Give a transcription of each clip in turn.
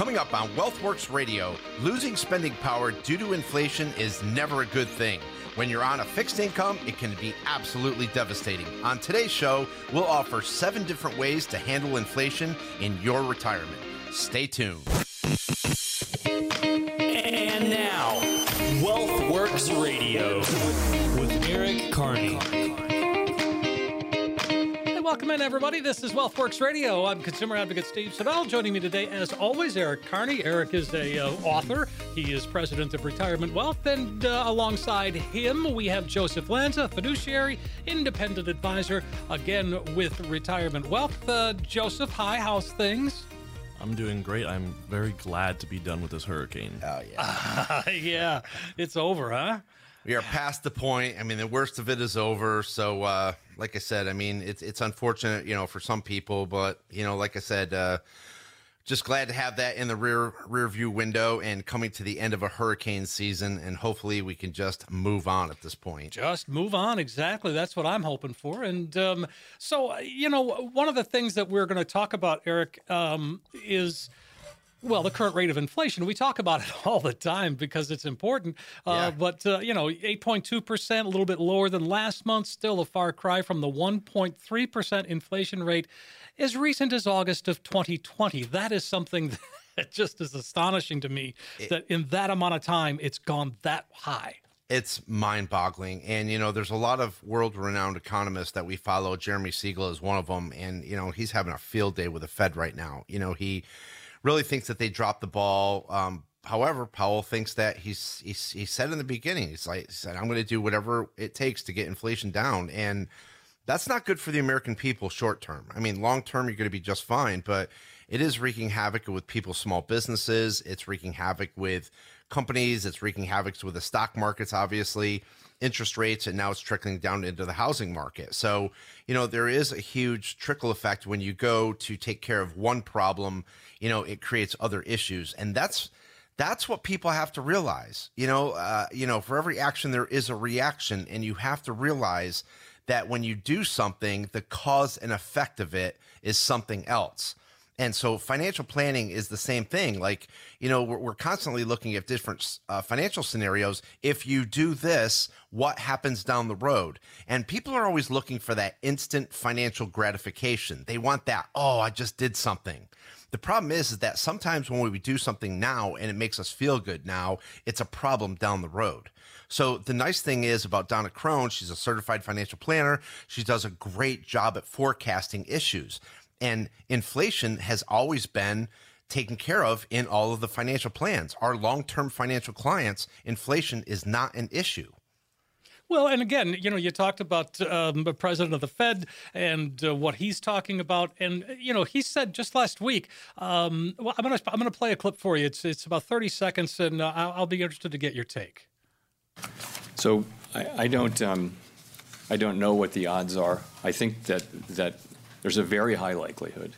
Coming up on WealthWorks Radio, losing spending power due to inflation is never a good thing. When you're on a fixed income, it can be absolutely devastating. On today's show, we'll offer seven different ways to handle inflation in your retirement. Stay tuned. Welcome in, everybody. This is WealthWorks Radio. I'm consumer advocate Steve Siddall. Joining me today, as always, Eric Carney. Eric is a uh, author. He is president of Retirement Wealth, and uh, alongside him, we have Joseph Lanza, fiduciary, independent advisor, again with Retirement Wealth. Uh, Joseph, hi. How's things? I'm doing great. I'm very glad to be done with this hurricane. Oh, yeah. yeah, it's over, huh? We are past the point. I mean, the worst of it is over. So, uh, like I said, I mean, it's it's unfortunate, you know, for some people, but you know, like I said, uh, just glad to have that in the rear rear view window and coming to the end of a hurricane season, and hopefully we can just move on at this point. Just move on. Exactly. That's what I'm hoping for. And um, so, uh, you know, one of the things that we're going to talk about, Eric, um, is. Well, the current rate of inflation, we talk about it all the time because it's important. Uh, Yeah. But, uh, you know, 8.2%, a little bit lower than last month, still a far cry from the 1.3% inflation rate as recent as August of 2020. That is something that just is astonishing to me that in that amount of time, it's gone that high. It's mind boggling. And, you know, there's a lot of world renowned economists that we follow. Jeremy Siegel is one of them. And, you know, he's having a field day with the Fed right now. You know, he really thinks that they dropped the ball. Um, however, Powell thinks that he's, he's, he said in the beginning, he's like, he said, I'm going to do whatever it takes to get inflation down. And that's not good for the American people short term. I mean, long term, you're going to be just fine, but it is wreaking havoc with people's small businesses. It's wreaking havoc with companies. It's wreaking havoc with the stock markets, obviously, interest rates, and now it's trickling down into the housing market. So, you know, there is a huge trickle effect when you go to take care of one problem, you know, it creates other issues. And that's, that's what people have to realize. You know, uh, you know, for every action there is a reaction, and you have to realize that when you do something, the cause and effect of it is something else. And so financial planning is the same thing. Like, you know, we're, we're constantly looking at different uh, financial scenarios. If you do this, what happens down the road? And people are always looking for that instant financial gratification. They want that, oh, I just did something. The problem is, is that sometimes when we do something now and it makes us feel good now, it's a problem down the road. So the nice thing is about Donna Crone, she's a certified financial planner. She does a great job at forecasting issues. And inflation has always been taken care of in all of the financial plans. Our long-term financial clients, inflation is not an issue. Well, and again, you know, you talked about um, the president of the Fed and uh, what he's talking about, and you know, he said just last week. Um, well, I'm gonna I'm gonna play a clip for you. It's it's about 30 seconds, and uh, I'll, I'll be interested to get your take. So I, I don't, um, I don't know what the odds are. I think that that there's a very high likelihood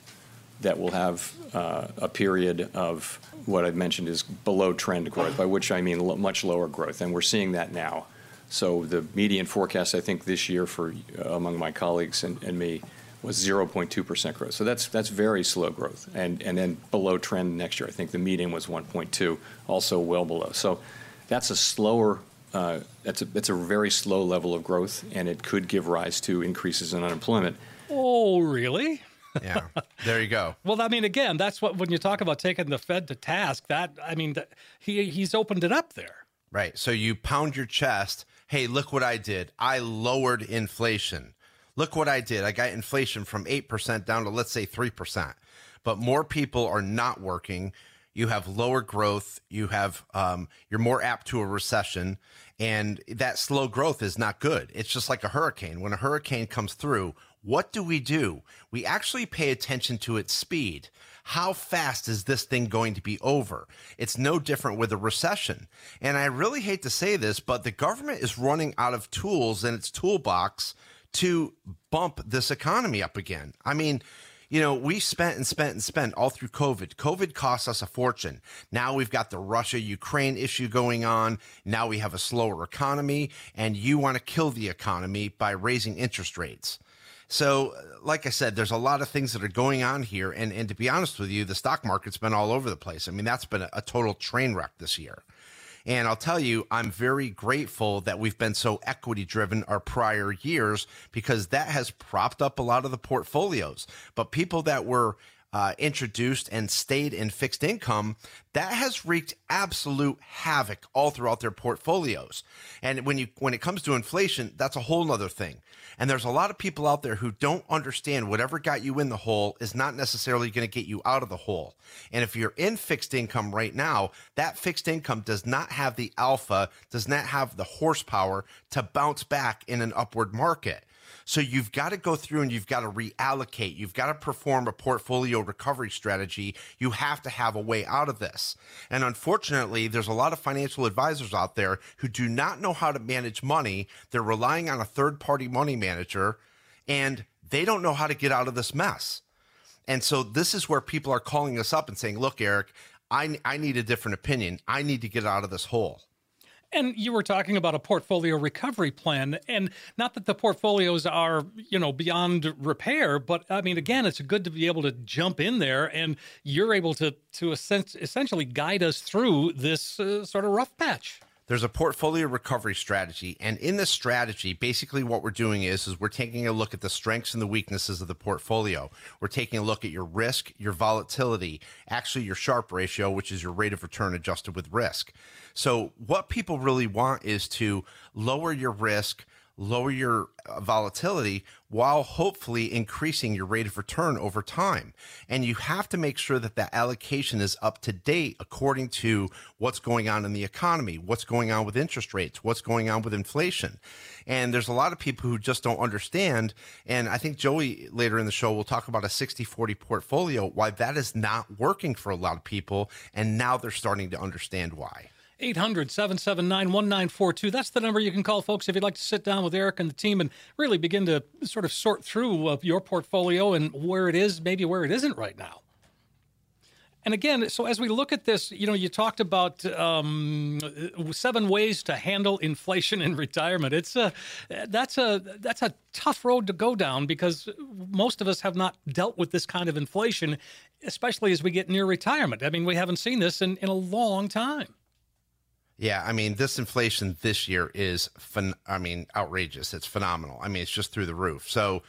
that we'll have uh, a period of what I've mentioned is below trend growth, by which I mean lo- much lower growth, and we're seeing that now. So the median forecast, I think, this year for uh, among my colleagues and, and me was 0.2 percent growth. So that's that's very slow growth, and and then below trend next year. I think the median was 1.2, also well below. So that's a slower. Uh, that's a that's a very slow level of growth, and it could give rise to increases in unemployment. Oh, really? Yeah, there you go. Well, I mean, again, that's what when you talk about taking the Fed to task. That I mean, that, he he's opened it up there. Right. So you pound your chest. Hey, look what I did. I lowered inflation. Look what I did. I got inflation from 8% down to, let's say, 3%. But more people are not working. You have lower growth. You have, um, you're more apt to a recession. And that slow growth is not good. It's just like a hurricane. When a hurricane comes through, what do we do? We actually pay attention to its speed. How fast is this thing going to be over? It's no different with a recession. And I really hate to say this, but the government is running out of tools in its toolbox to bump this economy up again. I mean, you know, we spent and spent and spent all through COVID. COVID cost us a fortune. Now we've got the Russia Ukraine issue going on. Now we have a slower economy, and you want to kill the economy by raising interest rates. So, uh, like I said, there's a lot of things that are going on here. And, and to be honest with you, the stock market's been all over the place. I mean, that's been a, a total train wreck this year. And I'll tell you, I'm very grateful that we've been so equity driven our prior years because that has propped up a lot of the portfolios. But people that were uh, introduced and stayed in fixed income, that has wreaked absolute havoc all throughout their portfolios. And when you when it comes to inflation, that's a whole other thing. And there's a lot of people out there who don't understand whatever got you in the hole is not necessarily going to get you out of the hole. And if you're in fixed income right now, that fixed income does not have the alpha, does not have the horsepower to bounce back in an upward market. So you've got to go through and you've got to reallocate. You've got to perform a portfolio recovery strategy. You have to have a way out of this. And unfortunately, there's a lot of financial advisors out there who do not know how to manage money. They're relying on a third party money manager and they don't know how to get out of this mess. And so this is where people are calling us up and saying, look, Eric, I, I need a different opinion. I need to get out of this hole. And you were talking about a portfolio recovery plan, and not that the portfolios are, you know, beyond repair, but I mean, again, it's good to be able to jump in there, and you're able to to essentially guide us through this uh, sort of rough patch there's a portfolio recovery strategy and in this strategy basically what we're doing is is we're taking a look at the strengths and the weaknesses of the portfolio. We're taking a look at your risk your volatility actually your Sharpe ratio which is your rate of return adjusted with risk. So what people really want is to lower your risk lower your uh, volatility while hopefully increasing your rate of return over time. And you have to make sure that that allocation is up to date according to what's going on in the economy, what's going on with interest rates, what's going on with inflation. And there's a lot of people who just don't understand. And I think Joey later in the show will talk about a 60 40 portfolio, why that is not working for a lot of people. And now they're starting to understand why. 800 779 1942. That's the number you can call, folks, if you'd like to sit down with Eric and the team and really begin to sort of sort through uh, your portfolio and where it is, maybe where it isn't right now. And again, so as we look at this, you know, you talked about um, seven ways to handle inflation in retirement. It's a that's a that's a tough road to go down because most of us have not dealt with this kind of inflation, especially as we get near retirement. I mean, we haven't seen this in, in a long time. Yeah, I mean, this inflation this year is, fun- I mean, outrageous. It's phenomenal. I mean, it's just through the roof. So,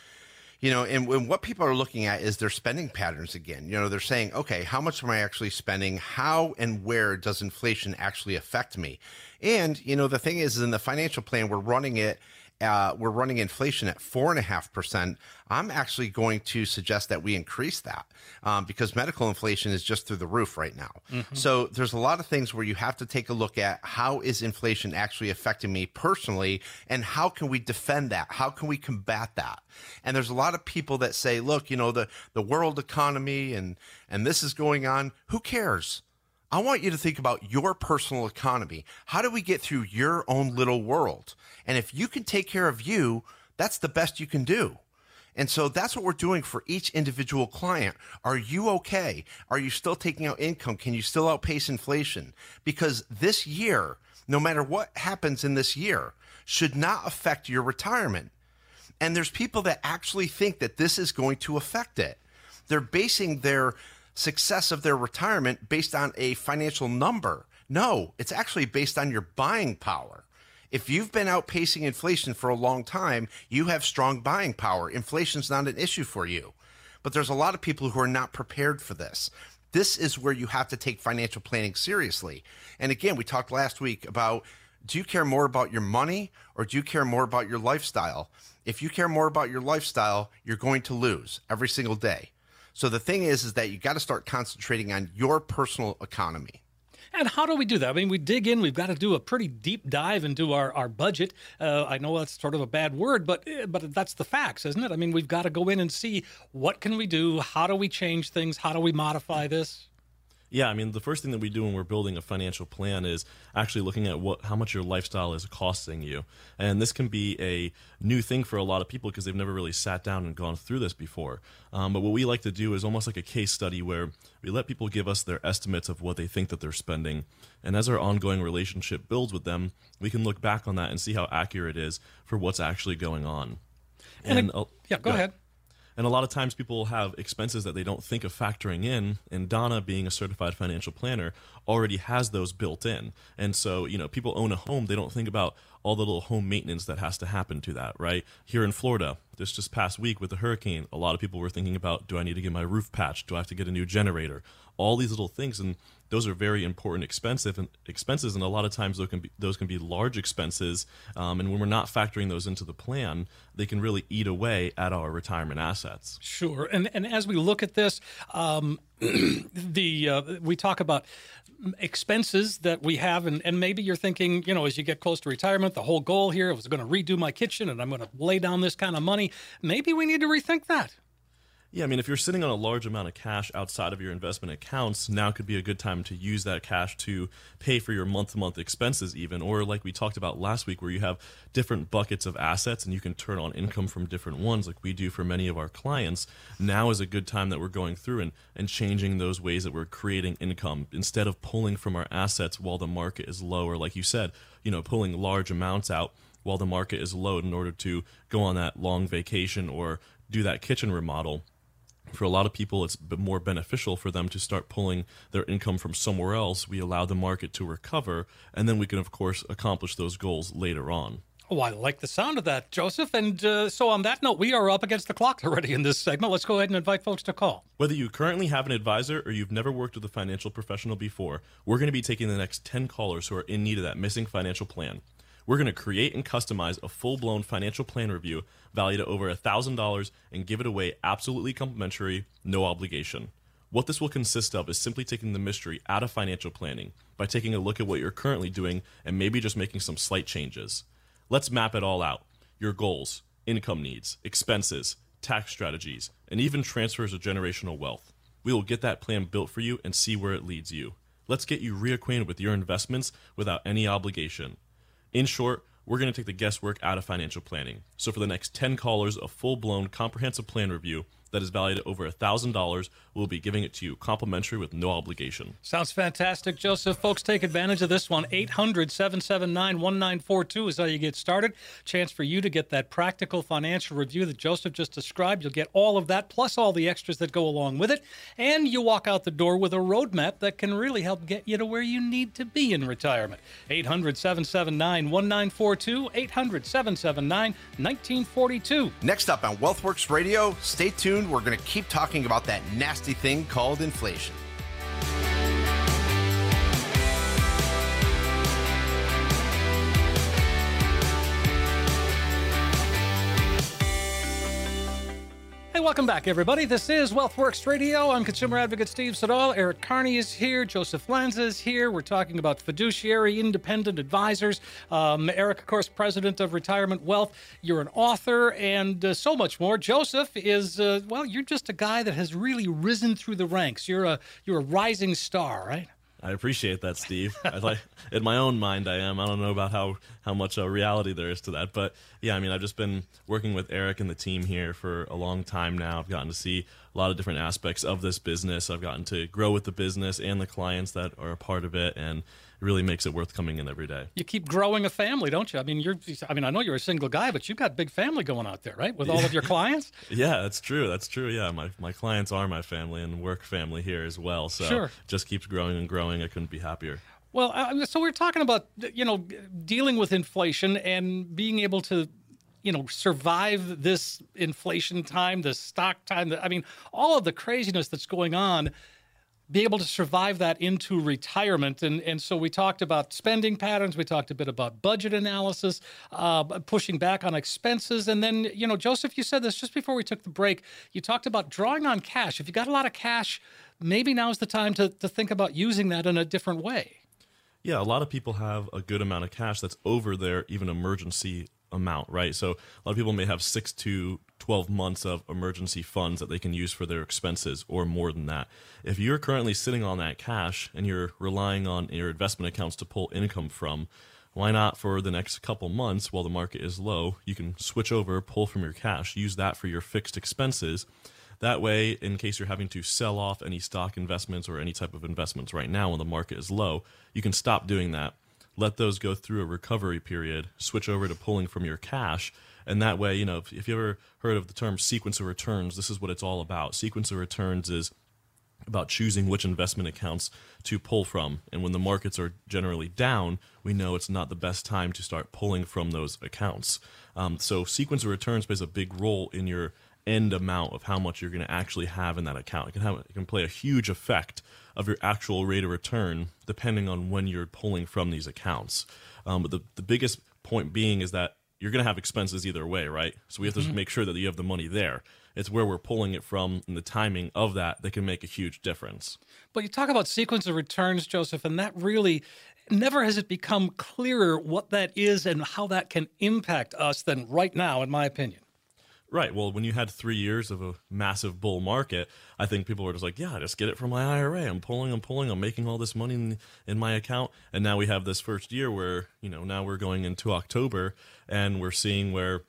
you know, and, and what people are looking at is their spending patterns again. You know, they're saying, okay, how much am I actually spending? How and where does inflation actually affect me? And, you know, the thing is, in the financial plan, we're running it uh, we're running inflation at four and a half percent. I'm actually going to suggest that we increase that um, because medical inflation is just through the roof right now. Mm-hmm. So there's a lot of things where you have to take a look at how is inflation actually affecting me personally, and how can we defend that? How can we combat that? And there's a lot of people that say, look, you know, the the world economy and and this is going on. Who cares? I want you to think about your personal economy. How do we get through your own little world? And if you can take care of you, that's the best you can do. And so that's what we're doing for each individual client. Are you okay? Are you still taking out income? Can you still outpace inflation? Because this year, no matter what happens in this year, should not affect your retirement. And there's people that actually think that this is going to affect it. They're basing their success of their retirement based on a financial number. No, it's actually based on your buying power. If you've been outpacing inflation for a long time, you have strong buying power. Inflation's not an issue for you. But there's a lot of people who are not prepared for this. This is where you have to take financial planning seriously. And again, we talked last week about do you care more about your money or do you care more about your lifestyle? If you care more about your lifestyle, you're going to lose every single day. So the thing is, is that you got to start concentrating on your personal economy. And how do we do that? I mean, we dig in. We've got to do a pretty deep dive into our, our budget. Uh, I know that's sort of a bad word, but eh, but that's the facts, isn't it? I mean, we've got to go in and see what can we do. How do we change things? How do we modify this? Yeah, I mean, the first thing that we do when we're building a financial plan is actually looking at what how much your lifestyle is costing you. And this can be a new thing for a lot of people because they've never really sat down and gone through this before. Um, but what we like to do is almost like a case study where we let people give us their estimates of what they think that they're spending. And as our ongoing relationship builds with them, we can look back on that and see how accurate it is for what's actually going on. And And, uh, yeah, go ahead. And a lot of times people have expenses that they don't think of factoring in. And Donna, being a certified financial planner, already has those built in. And so, you know, people own a home, they don't think about all the little home maintenance that has to happen to that, right? Here in Florida, this just past week with the hurricane, a lot of people were thinking about do I need to get my roof patched? Do I have to get a new generator? All these little things. And those are very important expensive and expenses and a lot of times those can be those can be large expenses um, and when we're not factoring those into the plan they can really eat away at our retirement assets Sure. And and as we look at this, um, the uh, we talk about expenses that we have, and, and maybe you're thinking, you know, as you get close to retirement, the whole goal here was going to redo my kitchen, and I'm going to lay down this kind of money. Maybe we need to rethink that. Yeah, I mean, if you're sitting on a large amount of cash outside of your investment accounts, now could be a good time to use that cash to pay for your month to month expenses, even. Or, like we talked about last week, where you have different buckets of assets and you can turn on income from different ones, like we do for many of our clients. Now is a good time that we're going through and, and changing those ways that we're creating income instead of pulling from our assets while the market is low, or like you said, you know, pulling large amounts out while the market is low in order to go on that long vacation or do that kitchen remodel for a lot of people, it's more beneficial for them to start pulling their income from somewhere else. We allow the market to recover, and then we can, of course, accomplish those goals later on. Oh, I like the sound of that, Joseph. And uh, so, on that note, we are up against the clock already in this segment. Let's go ahead and invite folks to call. Whether you currently have an advisor or you've never worked with a financial professional before, we're going to be taking the next 10 callers who are in need of that missing financial plan. We're going to create and customize a full blown financial plan review valued at over $1,000 and give it away absolutely complimentary, no obligation. What this will consist of is simply taking the mystery out of financial planning by taking a look at what you're currently doing and maybe just making some slight changes. Let's map it all out your goals, income needs, expenses, tax strategies, and even transfers of generational wealth. We will get that plan built for you and see where it leads you. Let's get you reacquainted with your investments without any obligation. In short, we're going to take the guesswork out of financial planning. So for the next 10 callers, a full-blown comprehensive plan review that is valued at over $1,000, we'll be giving it to you complimentary with no obligation. Sounds fantastic, Joseph. Folks, take advantage of this one. 800 779 1942 is how you get started. Chance for you to get that practical financial review that Joseph just described. You'll get all of that, plus all the extras that go along with it. And you walk out the door with a roadmap that can really help get you to where you need to be in retirement. 800 779 1942. 800 779 1942. Next up on WealthWorks Radio, stay tuned. We're going to keep talking about that nasty thing called inflation. Welcome back, everybody. This is WealthWorks Radio. I'm consumer advocate Steve Siddall. Eric Carney is here. Joseph Lanza is here. We're talking about fiduciary independent advisors. Um, Eric, of course, president of Retirement Wealth. You're an author and uh, so much more. Joseph is uh, well. You're just a guy that has really risen through the ranks. You're a you're a rising star, right? I appreciate that, Steve. I like in my own mind, I am. I don't know about how how much uh, reality there is to that, but yeah, I mean, I've just been working with Eric and the team here for a long time now. I've gotten to see a lot of different aspects of this business. I've gotten to grow with the business and the clients that are a part of it, and it really makes it worth coming in every day. You keep growing a family, don't you? I mean, you're. I mean, I know you're a single guy, but you've got a big family going out there, right? With all of your clients. Yeah, that's true. That's true. Yeah, my my clients are my family and work family here as well. So Sure. it just keeps growing and growing. I couldn't be happier. Well, so we're talking about you know dealing with inflation and being able to you know survive this inflation time, this stock time. I mean, all of the craziness that's going on. Be able to survive that into retirement, and and so we talked about spending patterns. We talked a bit about budget analysis, uh, pushing back on expenses, and then you know, Joseph, you said this just before we took the break. You talked about drawing on cash. If you got a lot of cash, maybe now's the time to to think about using that in a different way. Yeah, a lot of people have a good amount of cash that's over their even emergency amount, right? So a lot of people may have six to 12 months of emergency funds that they can use for their expenses or more than that. If you're currently sitting on that cash and you're relying on your investment accounts to pull income from, why not for the next couple months while the market is low, you can switch over, pull from your cash, use that for your fixed expenses. That way, in case you're having to sell off any stock investments or any type of investments right now when the market is low, you can stop doing that. Let those go through a recovery period, switch over to pulling from your cash, And that way, you know, if, if you ever heard of the term sequence of returns, this is what it's all about. Sequence of returns is about choosing which investment accounts to pull from. And when the markets are generally down, we know it's not the best time to start pulling from those accounts. Um, so, sequence of returns plays a big role in your end amount of how much you're going to actually have in that account. It can have it can play a huge effect of your actual rate of return depending on when you're pulling from these accounts. Um, but the, the biggest point being is that you're going to have expenses either way, right? So we have to mm-hmm. make sure that you have the money there. It's where we're pulling it from and the timing of that that can make a huge difference. But you talk about sequence of returns, Joseph, and that really never has it become clearer what that is and how that can impact us than right now, in my opinion. Right. Well, when you had three years of a massive bull market, I think people were just like, yeah, just get it from my IRA. I'm pulling, I'm pulling, I'm making all this money in, in my account. And now we have this first year where, you know, now we're going into October and we're seeing where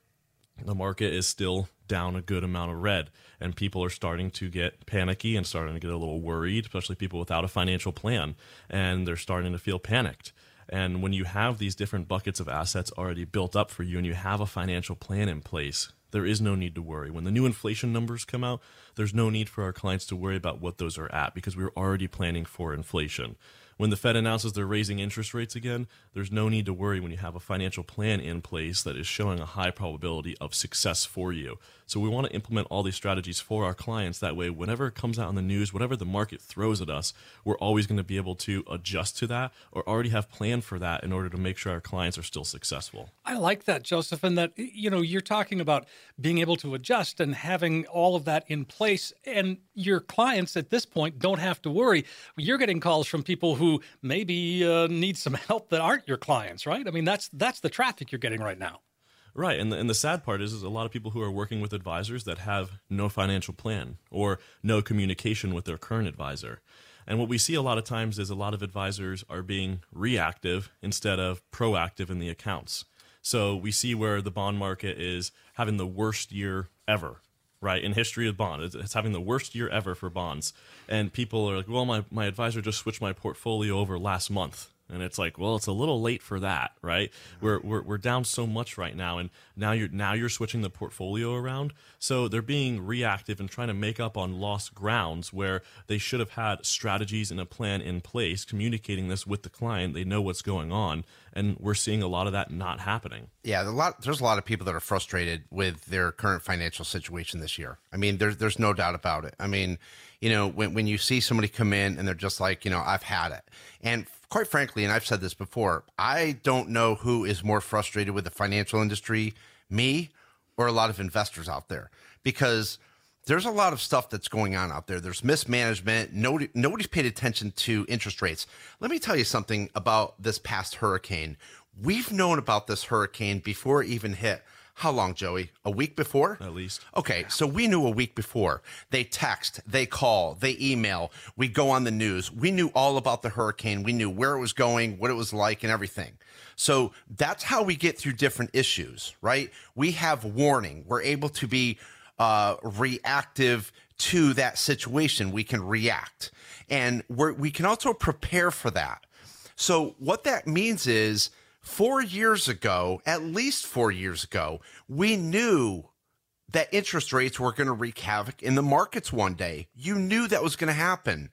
the market is still down a good amount of red and people are starting to get panicky and starting to get a little worried especially people without a financial plan and they're starting to feel panicked and when you have these different buckets of assets already built up for you and you have a financial plan in place there is no need to worry. When the new inflation numbers come out, there's no need for our clients to worry about what those are at because we're already planning for inflation. When the Fed announces they're raising interest rates again, there's no need to worry when you have a financial plan in place that is showing a high probability of success for you. So we want to implement all these strategies for our clients. That way, whenever it comes out in the news, whatever the market throws at us, we're always going to be able to adjust to that or already have planned for that in order to make sure our clients are still successful. I like that, Joseph, and that you know you're talking about being able to adjust and having all of that in place, and your clients at this point don't have to worry. You're getting calls from people who maybe uh, need some help that aren't your clients, right? I mean, that's that's the traffic you're getting right now. Right, and the, and the sad part is, is a lot of people who are working with advisors that have no financial plan or no communication with their current advisor. And what we see a lot of times is a lot of advisors are being reactive instead of proactive in the accounts. So we see where the bond market is having the worst year ever, right? In history of bond, it's, it's having the worst year ever for bonds. And people are like, well, my, my advisor just switched my portfolio over last month and it's like well it's a little late for that right? We're, we're, we're down so much right now and now you're now you're switching the portfolio around. So they're being reactive and trying to make up on lost grounds where they should have had strategies and a plan in place communicating this with the client. They know what's going on and we're seeing a lot of that not happening. Yeah a lot there's a lot of people that are frustrated with their current financial situation this year. I mean there's there's no doubt about it. I mean you know when, when you see somebody come in and they're just like you know i've had it. And quite frankly, and I've said this before, I don't know who is more frustrated with the financial industry, me or a lot of investors out there, because there's a lot of stuff that's going on out there. There's mismanagement. Nobody, nobody's paid attention to interest rates. Let me tell you something about this past hurricane. We've known about this hurricane before it even hit how long, Joey? A week before? At least. Okay, so we knew a week before. They text, they call, they email, we go on the news. We knew all about the hurricane. We knew where it was going, what it was like, and everything. So that's how we get through different issues, right? We have warning. We're able to be uh, reactive to that situation. We can react. And we we can also prepare for that. So what that means is, Four years ago, at least four years ago, we knew that interest rates were going to wreak havoc in the markets one day. You knew that was going to happen.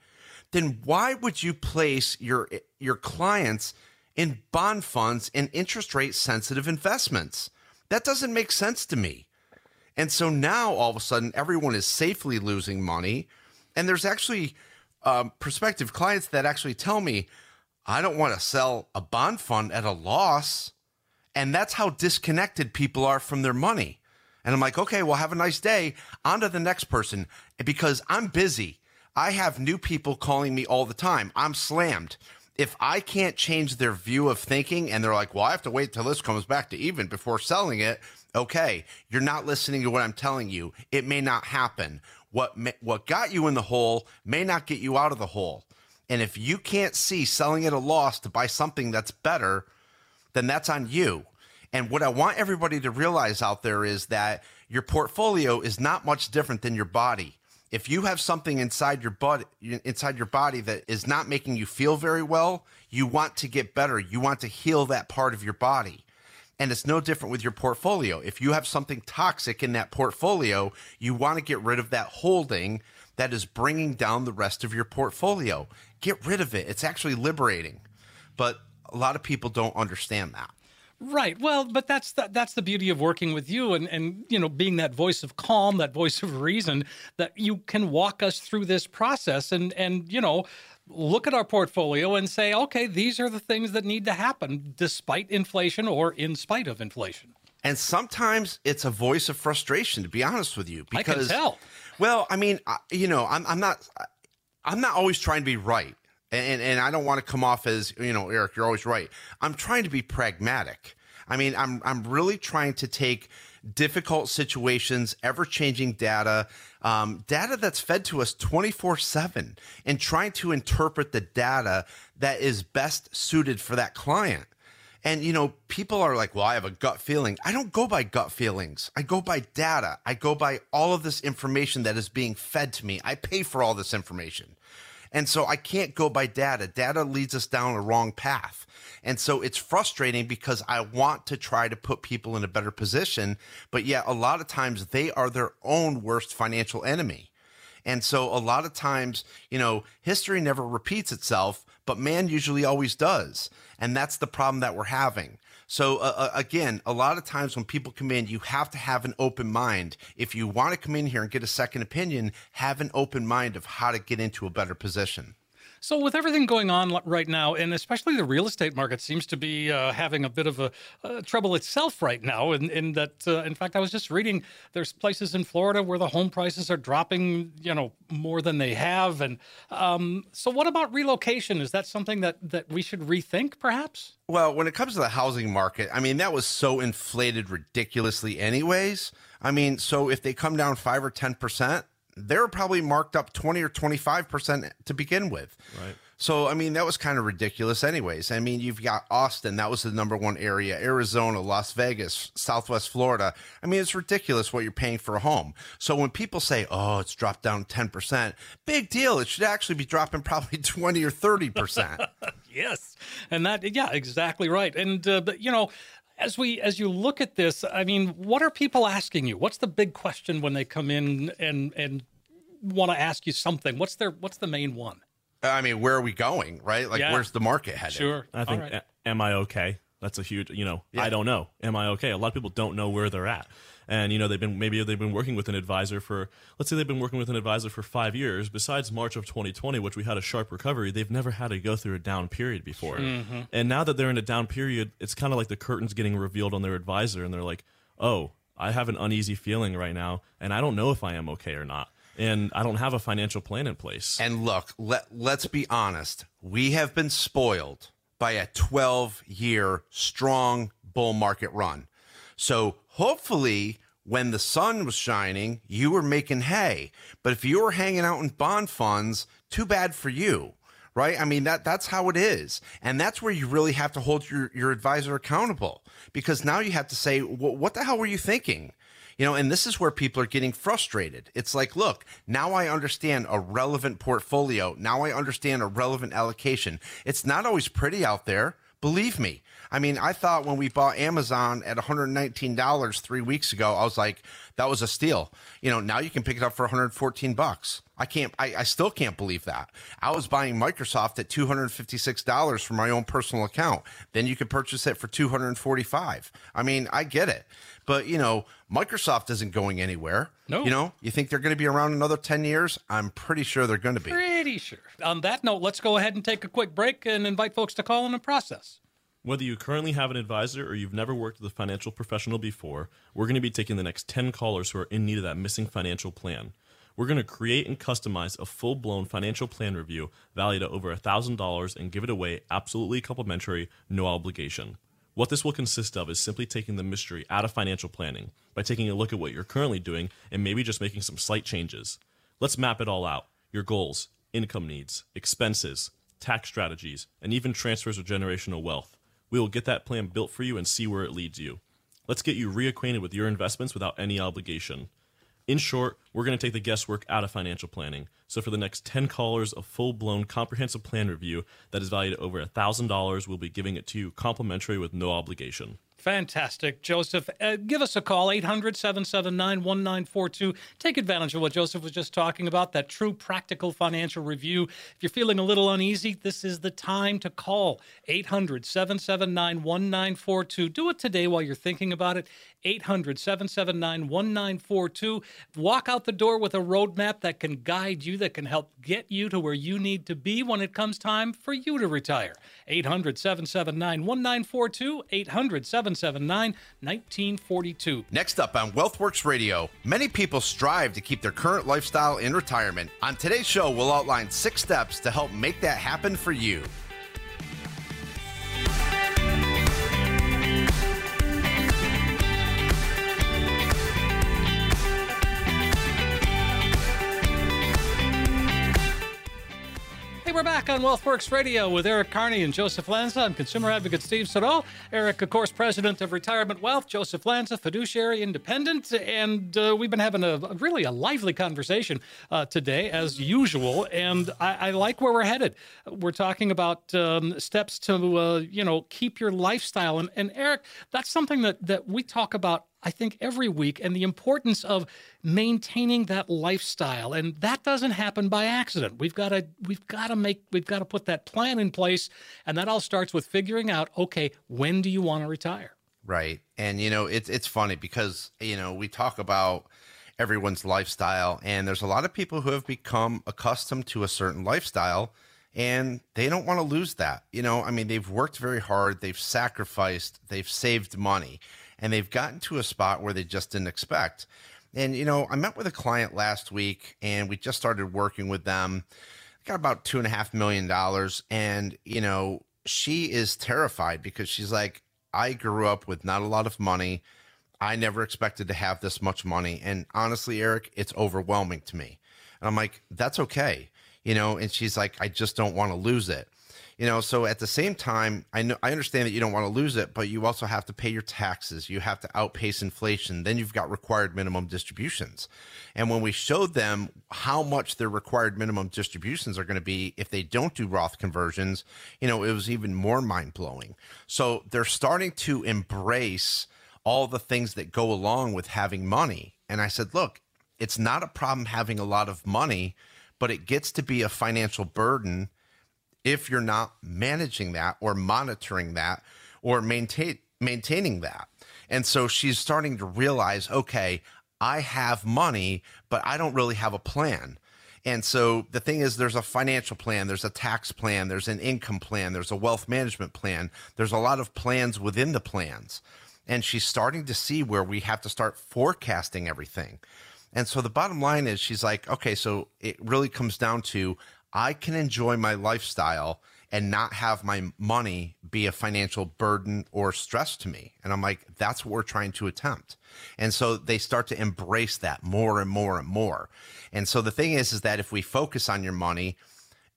Then why would you place your your clients in bond funds and interest rate sensitive investments? That doesn't make sense to me. And so now all of a sudden everyone is safely losing money, and there's actually um, prospective clients that actually tell me I don't want to sell a bond fund at a loss. And that's how disconnected people are from their money. And I'm like, okay, well, have a nice day. On to the next person because I'm busy. I have new people calling me all the time. I'm slammed. If I can't change their view of thinking and they're like, well, I have to wait till this comes back to even before selling it, okay, you're not listening to what I'm telling you. It may not happen. What, may, what got you in the hole may not get you out of the hole. And if you can't see selling at a loss to buy something that's better, then that's on you. And what I want everybody to realize out there is that your portfolio is not much different than your body. If you have something inside your body inside your body that is not making you feel very well, you want to get better. You want to heal that part of your body. And it's no different with your portfolio. If you have something toxic in that portfolio, you want to get rid of that holding that is bringing down the rest of your portfolio. Get rid of it. It's actually liberating. But a lot of people don't understand that. Right. Well, but that's the, that's the beauty of working with you and and you know being that voice of calm, that voice of reason that you can walk us through this process and and you know look at our portfolio and say, okay, these are the things that need to happen despite inflation or in spite of inflation. And sometimes it's a voice of frustration, to be honest with you. I can tell. Well, I mean, you know, I'm, I'm not, I'm not always trying to be right, and and I don't want to come off as you know, Eric, you're always right. I'm trying to be pragmatic. I mean, I'm I'm really trying to take difficult situations, ever changing data, um, data that's fed to us 24 7, and trying to interpret the data that is best suited for that client. And you know, people are like, "Well, I have a gut feeling." I don't go by gut feelings. I go by data. I go by all of this information that is being fed to me. I pay for all this information. And so I can't go by data. Data leads us down a wrong path. And so it's frustrating because I want to try to put people in a better position, but yet a lot of times they are their own worst financial enemy. And so a lot of times, you know, history never repeats itself, but man usually always does. And that's the problem that we're having. So uh, uh, again, a lot of times when people come in, you have to have an open mind. If you want to come in here and get a second opinion, have an open mind of how to get into a better position. So, with everything going on right now, and especially the real estate market seems to be uh, having a bit of a uh, trouble itself right now. In, in that, uh, in fact, I was just reading there's places in Florida where the home prices are dropping, you know, more than they have. And um, so, what about relocation? Is that something that that we should rethink, perhaps? Well, when it comes to the housing market, I mean, that was so inflated ridiculously, anyways. I mean, so if they come down five or 10%, they're probably marked up 20 or 25% to begin with. Right. So, I mean, that was kind of ridiculous, anyways. I mean, you've got Austin, that was the number one area, Arizona, Las Vegas, Southwest Florida. I mean, it's ridiculous what you're paying for a home. So, when people say, oh, it's dropped down 10%, big deal. It should actually be dropping probably 20 or 30%. Yes, and that yeah, exactly right. And uh, but you know, as we as you look at this, I mean, what are people asking you? What's the big question when they come in and and want to ask you something? What's their what's the main one? Uh, I mean, where are we going, right? Like, Yeah. where's the market headed? Sure, I think, All right. a- am I okay? That's a huge, you know, Yeah. I don't know. Am I okay? A lot of people don't know where they're at. And, you know, they've been, maybe they've been working with an advisor for, let's say they've been working with an advisor for five years. Besides March of 2020, which we had a sharp recovery, they've never had to go through a down period before. Mm-hmm. And now that they're in a down period, it's kind of like the curtains getting revealed on their advisor. And they're like, oh, I have an uneasy feeling right now. And I don't know if I am okay or not. And I don't have a financial plan in place. And look, let, let's be honest. We have been spoiled by a 12 year strong bull market run. So hopefully, when the sun was shining, you were making hay. But if you were hanging out in bond funds, too bad for you. Right? I mean that that's how it is. And that's where you really have to hold your, your advisor accountable because now you have to say, "Wh- what the hell were you thinking? You know, and this is where people are getting frustrated. It's like, look, now I understand a relevant portfolio. Now I understand a relevant allocation. It's not always pretty out there. Believe me. I mean, I thought when we bought Amazon at $119 three weeks ago, I was like, that was a steal. You know, now you can pick it up for 114 bucks. I can't, I, I still can't believe that. I was buying Microsoft at $256 for my own personal account. Then you could purchase it for 245. I mean, I get it. But, you know, Microsoft isn't going anywhere. No. You know, you think they're going to be around another 10 years? I'm pretty sure they're going to be. Pretty sure. On that note, let's go ahead and take a quick break and invite folks to call in and process. Whether you currently have an advisor or you've never worked with a financial professional before, we're going to be taking the next 10 callers who are in need of that missing financial plan. We're going to create and customize a full blown financial plan review valued at over $1,000 and give it away absolutely complimentary, no obligation. What this will consist of is simply taking the mystery out of financial planning by taking a look at what you're currently doing and maybe just making some slight changes. Let's map it all out your goals, income needs, expenses, tax strategies, and even transfers of generational wealth. We will get that plan built for you and see where it leads you. Let's get you reacquainted with your investments without any obligation. In short, we're going to take the guesswork out of financial planning. So for the next 10 callers, a full-blown comprehensive plan review that is valued at over $1,000, we'll be giving it to you complimentary with no obligation. Fantastic. Joseph, uh, give us a call, 800 779 1942. Take advantage of what Joseph was just talking about, that true practical financial review. If you're feeling a little uneasy, this is the time to call 800 779 1942. Do it today while you're thinking about it. 800 779 1942. Walk out the door with a roadmap that can guide you, that can help get you to where you need to be when it comes time for you to retire. 800 779 1942. 800 779 1942. Next up on WealthWorks Radio, many people strive to keep their current lifestyle in retirement. On today's show, we'll outline six steps to help make that happen for you. Hey, we're back on WealthWorks Radio with Eric Carney and Joseph Lanza. I'm consumer advocate Steve Siddall. Eric, of course, president of Retirement Wealth. Joseph Lanza, fiduciary independent. And uh, we've been having a really a lively conversation uh, today, as usual. And I, I, like where we're headed. We're talking about um, steps to, uh, you know, keep your lifestyle. And, and Eric, that's something that, that we talk about I think every week and the importance of maintaining that lifestyle and that doesn't happen by accident. We've got to we've got to make we've got to put that plan in place and that all starts with figuring out okay, when do you want to retire? Right. And you know, it's it's funny because you know, we talk about everyone's lifestyle and there's a lot of people who have become accustomed to a certain lifestyle and they don't want to lose that. You know, I mean, they've worked very hard, they've sacrificed, they've saved money and they've gotten to a spot where they just didn't expect. And, you know, I met with a client last week and we just started working with them. Got about two and a half million dollars. And, you know, she is terrified because she's like, I grew up with not a lot of money. I never expected to have this much money. And honestly, Eric, it's overwhelming to me. And I'm like, that's okay. You know, and she's like, I just don't want to lose it you know so at the same time i know i understand that you don't want to lose it but you also have to pay your taxes. You have to outpace inflation. Then you've got required minimum distributions. And when we showed them how much their required minimum distributions are going to be if they don't do roth conversions you know it was even more mind-blowing. So they're starting to embrace all the things that go along with having money. And i said look it's not a problem having a lot of money but it gets to be a financial burden if you're not managing that or monitoring that or maintain maintaining that. And so she's starting to realize, okay, I have money, but I don't really have a plan. And so the thing is, there's a financial plan, there's a tax plan, there's an income plan, there's a wealth management plan. There's a lot of plans within the plans. And she's starting to see where we have to start forecasting everything. And so the bottom line is, she's like, okay, so it really comes down to I can enjoy my lifestyle and not have my money be a financial burden or stress to me. And I'm like, that's what we're trying to attempt. And so they start to embrace that more and more and more. And so the thing is, is that if we focus on your money,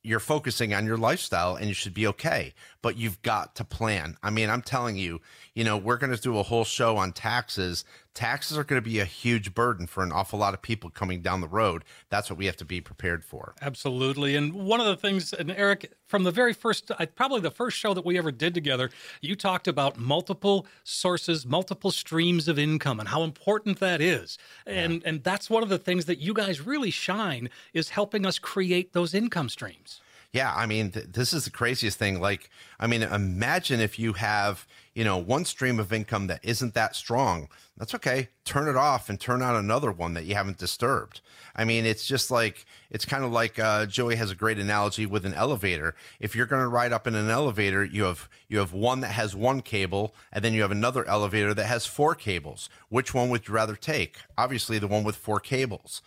you're focusing on your lifestyle and you should be okay but you've got to plan i mean i'm telling you you know we're going to do a whole show on taxes taxes are going to be a huge burden for an awful lot of people coming down the road. That's what we have to be prepared for. Absolutely. And one of the things and eric from the very first probably the first show that we ever did together you talked about multiple sources multiple streams of income and how important that is. And and that's one of the things that you guys really shine is helping us create those income streams yeah, I mean, th- this is the craziest thing. Like, I mean, imagine if you have, you know, one stream of income that isn't that strong. That's okay. Turn it off and turn on another one that you haven't disturbed. I mean, it's just like, it's kind of like uh, Joey has a great analogy with an elevator. If you're going to ride up in an elevator, you have you have one that has one cable, and then you have another elevator that has four cables. Which one would you rather take? Obviously, the one with four cables.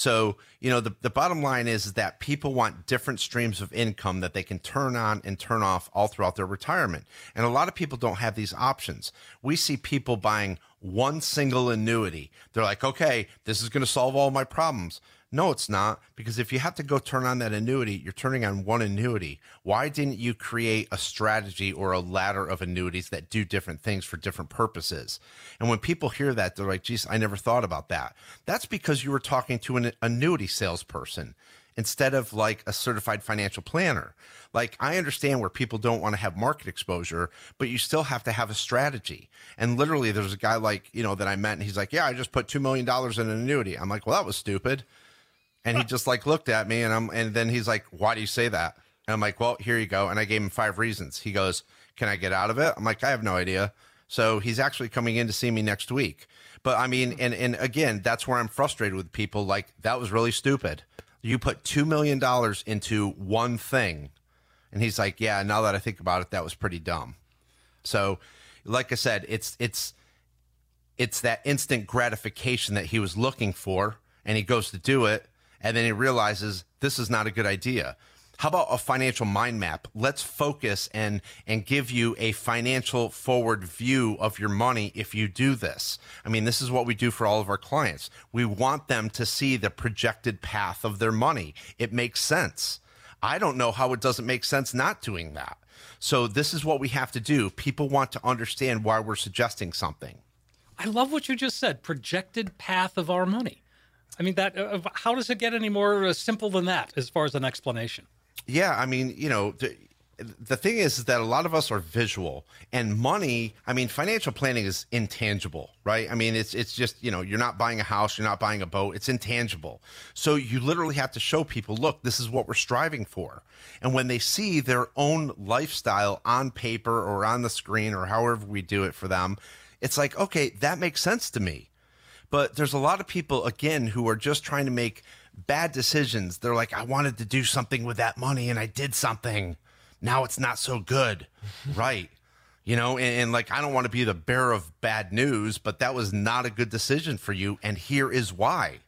So, you know, the, the bottom line is, is that people want different streams of income that they can turn on and turn off all throughout their retirement. And a lot of people don't have these options. We see people buying one single annuity. They're like, okay, this is going to solve all my problems. No, it's not. Because if you have to go turn on that annuity, you're turning on one annuity. Why didn't you create a strategy or a ladder of annuities that do different things for different purposes? And when people hear that, they're like, geez, I never thought about that. That's because you were talking to an annuity salesperson. instead of like a certified financial planner. Like I understand where people don't want to have market exposure, but you still have to have a strategy. And literally there's a guy like, you know, that I met and he's like, "Yeah, I just put 2 million dollars in an annuity." I'm like, "Well, that was stupid." And he just like looked at me and I'm and then he's like, "Why do you say that?" And I'm like, "Well, here you go." And I gave him five reasons. He goes, "Can I get out of it?" I'm like, "I have no idea." So he's actually coming in to see me next week. But I mean, and and again, that's where I'm frustrated with people. Like that was really stupid. You put two million dollars into one thing, and he's like, "Yeah." Now that I think about it, that was pretty dumb. So, like I said, it's it's it's that instant gratification that he was looking for, and he goes to do it, and then he realizes this is not a good idea. How about a financial mind map? Let's focus and and give you a financial forward view of your money if you do this. I mean, this is what we do for all of our clients. We want them to see the projected path of their money. It makes sense. I don't know how it doesn't make sense not doing that. So this is what we have to do. People want to understand why we're suggesting something. I love what you just said. Projected path of our money. I mean, that. Uh, how does it get any more uh, simple than that, as far as an explanation? Yeah, I mean, you know, the, the thing is, is that a lot of us are visual and money, I mean, financial planning is intangible, right? I mean, it's it's just, you know, you're not buying a house, you're not buying a boat, it's intangible. So you literally have to show people, look, this is what we're striving for. And when they see their own lifestyle on paper or on the screen or however we do it for them, it's like, okay, that makes sense to me. But there's a lot of people again who are just trying to make bad decisions. They're like, I wanted to do something with that money and I did something. Now it's not so good. right. You know, and, and, like, I don't want to be the bearer of bad news, but that was not a good decision for you. And here is why.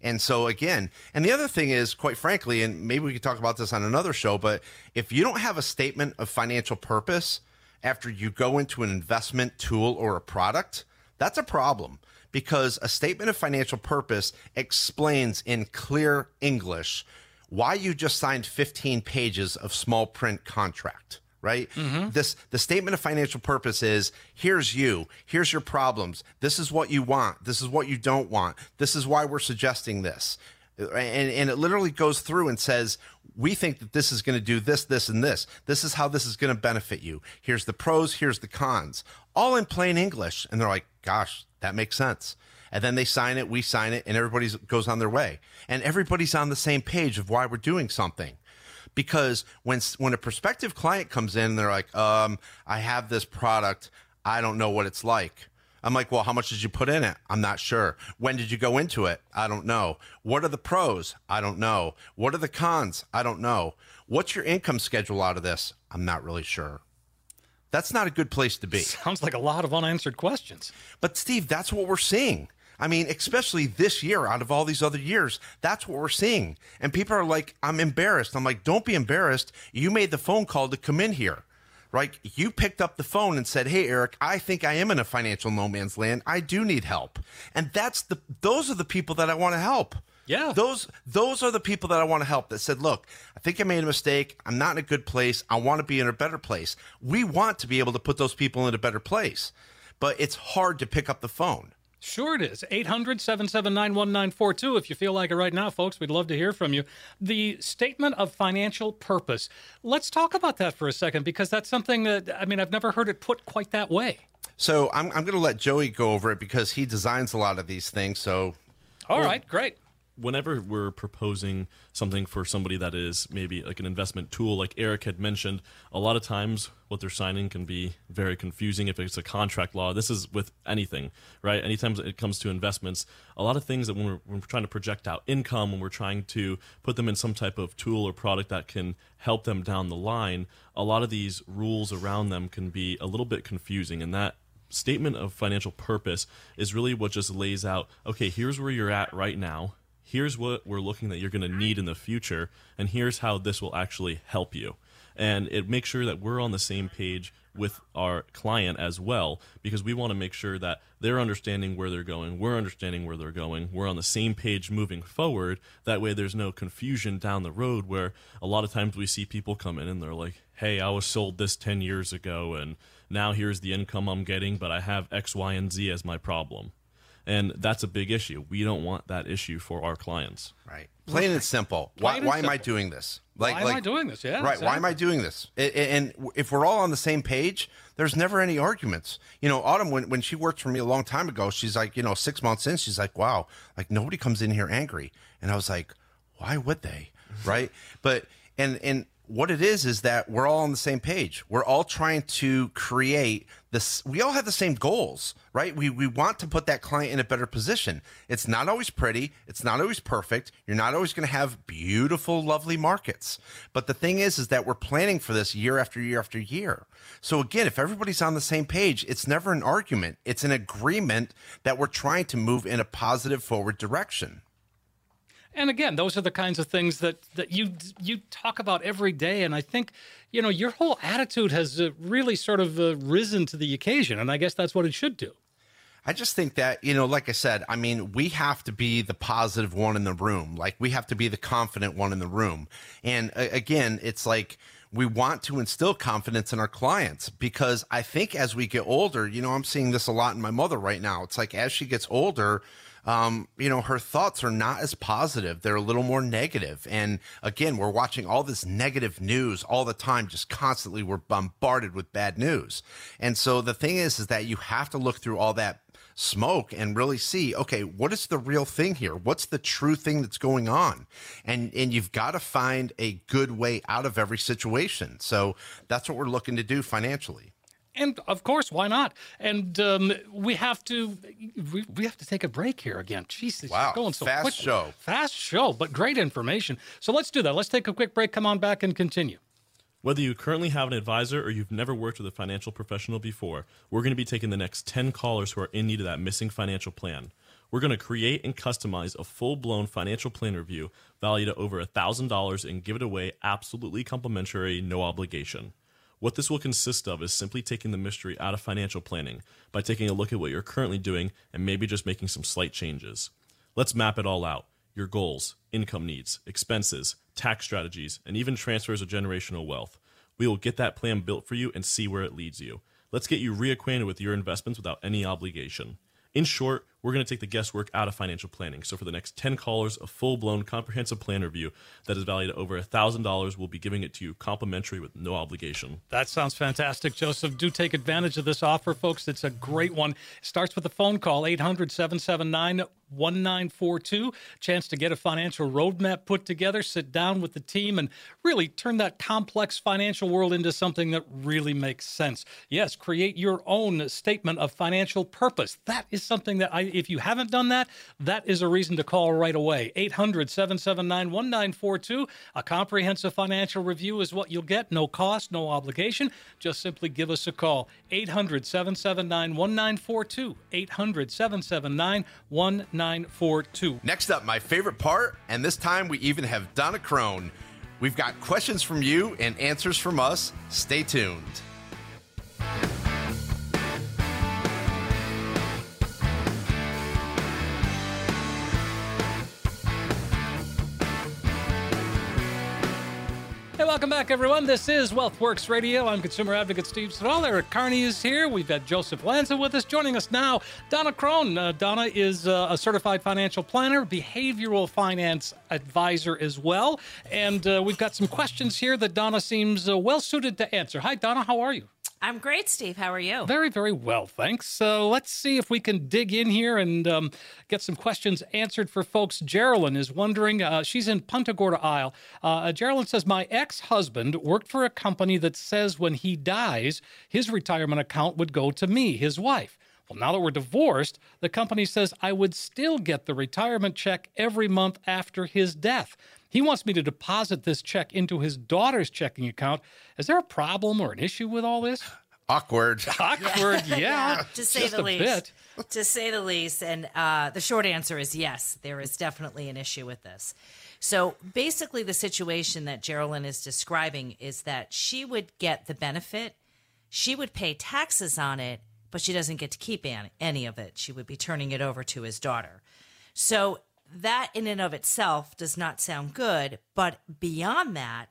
And so, again, and the other thing is, quite frankly, and maybe we could talk about this on another show, but if you don't have a statement of financial purpose after you go into an investment tool or a product, that's a problem because a statement of financial purpose explains in clear English why you just signed 15 pages of small print contract right? Mm-hmm. this the statement of financial purpose is here's you. Here's your problems. This is what you want. This is what you don't want. This is why we're suggesting this. And, and it literally goes through and says we think that this is going to do this this and this. This is how this is going to benefit you. Here's the pros here's the cons. All in plain english. And they're like gosh that makes sense. And then they sign it, we sign it, and everybody goes on their way. And everybody's on the same page of why we're doing something. Because when when a prospective client comes in, they're like, um, "I have this product. I don't know what it's like." I'm like, well, how much did you put in it? I'm not sure. When did you go into it? I don't know. What are the pros? I don't know. What are the cons? I don't know. What's your income schedule out of this? I'm not really sure. That's not a good place to be. Sounds like a lot of unanswered questions. But Steve, that's what we're seeing. I mean, especially this year out of all these other years, that's what we're seeing. And people are like, I'm embarrassed. I'm like, don't be embarrassed. You made the phone call to come in here, right? You picked up the phone and said, Hey, Eric, I think I am in a financial no man's land. I do need help. And that's the, those are the people that I want to help. Yeah. Those those are the people that I want to help that said, "Look, I think I made a mistake. I'm not in a good place. I want to be in a better place." We want to be able to put those people in a better place. But it's hard to pick up the phone. Sure, it is. 800 779 1942. If you feel like it right now, folks, we'd love to hear from you. The statement of financial purpose. Let's talk about that for a second because that's something that, I mean, I've never heard it put quite that way. So I'm, I'm going to let Joey go over it because he designs a lot of these things. So. All well, right, great whenever we're proposing something for somebody that is maybe like an investment tool, like Eric had mentioned, a lot of times what they're signing can be very confusing if it's a contract law. This is with anything, right? Anytime it comes to investments, a lot of things that when we're, when we're trying to project out income, when we're trying to put them in some type of tool or product that can help them down the line, a lot of these rules around them can be a little bit confusing, and that statement of financial purpose is really what just lays out okay here's where you're at right now here's what we're looking that you're going to need in the future and here's how this will actually help you. And it makes sure that we're on the same page with our client as well because we want to make sure that they're understanding where they're going we're understanding where they're going we're on the same page moving forward. That way there's no confusion down the road where a lot of times we see people come in and they're like hey i was sold this 10 years ago and now here's the income i'm getting but i have x y and z as my problem And that's a big issue. We don't want that issue for our clients. Right. Plain and simple. Why, and why am I doing this? Like, Why am I doing this? Yeah, Right. Why am I doing this? A- a- And if we're all on the same page, there's never any arguments. You know, Autumn, when, when she worked for me a long time ago, she's like, you know, six months in, she's like, wow, like nobody comes in here angry. And I was like, why would they? Right. But, and, and, what it is is that we're all on the same page. We're all trying to create this. We all have the same goals, right? We we want to put that client in a better position. It's not always pretty. It's not always perfect. You're not always going to have beautiful, lovely markets. But the thing is, is that we're planning for this year after year after year. So again, if everybody's on the same page, it's never an argument. It's an agreement that we're trying to move in a positive forward direction. And again, those are the kinds of things that that you you talk about every day. And I think you know your whole attitude has uh, really sort of uh, risen to the occasion, and I guess that's what it should do. I just think that, you know, like I said, I mean, we have to be the positive one in the room. Like, we have to be the confident one in the room. And uh, again, it's like we want to instill confidence in our clients because I think as we get older, you know, I'm seeing this a lot in my mother right now. It's like as she gets older, um, you know, her thoughts are not as positive. They're a little more negative. And again, we're watching all this negative news all the time, just constantly. We're bombarded with bad news. And so the thing is, is that you have to look through all that smoke and really see okay what is the real thing here what's the true thing that's going on and and you've got to find a good way out of every situation so that's what we're looking to do financially And of course, why not? And um, we have to we, we have to take a break here again. Jesus, Wow, going so fast quickly. show. fast show, but great information. So let's do that. Let's take a quick break. Come on back and continue. Whether you currently have an advisor or you've never worked with a financial professional before, we're going to be taking the next 10 callers who are in need of that missing financial plan. We're going to create and customize a full blown financial plan review valued at over $1,000 and give it away absolutely complimentary, no obligation. What this will consist of is simply taking the mystery out of financial planning by taking a look at what you're currently doing and maybe just making some slight changes. Let's map it all out your goals, income needs, expenses, tax strategies, and even transfers of generational wealth. We will get that plan built for you and see where it leads you. Let's get you reacquainted with your investments without any obligation. In short, we're going to take the guesswork out of financial planning. So, for the next 10 callers, a full blown comprehensive plan review that is valued at over $1,000, we'll be giving it to you complimentary with no obligation. That sounds fantastic, Joseph. Do take advantage of this offer, folks. It's a great one. It starts with a phone call, 800 779 1942. Chance to get a financial roadmap put together, sit down with the team, and really turn that complex financial world into something that really makes sense. Yes, create your own statement of financial purpose. That is something that I, if you haven't done that, that is a reason to call right away. 800 779 1942. A comprehensive financial review is what you'll get. No cost, no obligation. Just simply give us a call. 800 779 1942. 800 779 1942. next up my favorite part and this time we even have donna crone we've got questions from you and answers from us stay tuned welcome back, everyone. This is WealthWorks Radio. I'm consumer advocate Steve Siddall. Eric Carney is here. We've got Joseph Lanza with us. Joining us now, Donna Crone. Uh, Donna is uh, a certified financial planner, behavioral finance advisor as well. And uh, we've got some questions here that Donna seems uh, well suited to answer. Hi, Donna. How are you? I'm great, Steve. How are you? Very, very well, thanks. So let's see if we can dig in here and um, get some questions answered for folks. Geraldine is wondering, uh, she's in Punta Gorda Isle. Uh, Geraldine says, My ex husband worked for a company that says when he dies, his retirement account would go to me, his wife. Well, now that we're divorced, the company says I would still get the retirement check every month after his death. He wants me to deposit this check into his daughter's checking account. Is there a problem or an issue with all this? awkward Awkward, yeah. to say just the a least. bit. To say the least. And uh, the short answer is yes, there is definitely an issue with this. So basically, the situation that Geraldine is describing is that she would get the benefit, she would pay taxes on it, but she doesn't get to keep any of it. She would be turning it over to his daughter. So that in and of itself does not sound good. But beyond that,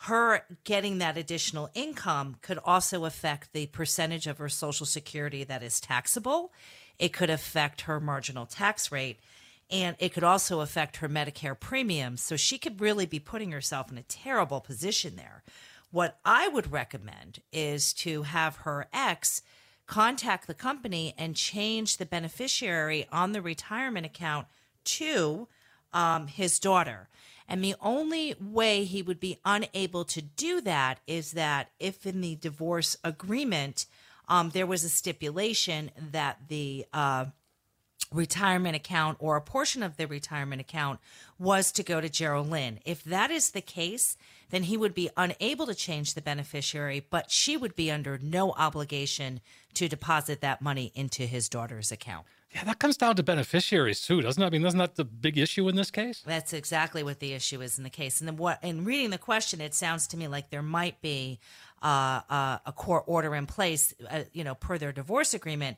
her getting that additional income could also affect the percentage of her social security that is taxable it could affect her marginal tax rate. And it could also affect her Medicare premiums. So she could really be putting herself in a terrible position there. What I would recommend is to have her ex contact the company and change the beneficiary on the retirement account to um, his daughter. And the only way he would be unable to do that is that if in the divorce agreement um, there was a stipulation that the uh, retirement account or a portion of the retirement account was to go to Geraldine. If that is the case, then he would be unable to change the beneficiary, but she would be under no obligation to deposit that money into his daughter's account. Yeah, that comes down to beneficiaries too, doesn't it? I mean, isn't that the big issue in this case? That's exactly what the issue is in the case. And then what in reading the question, it sounds to me like there might be uh, uh, a court order in place, uh, you know, per their divorce agreement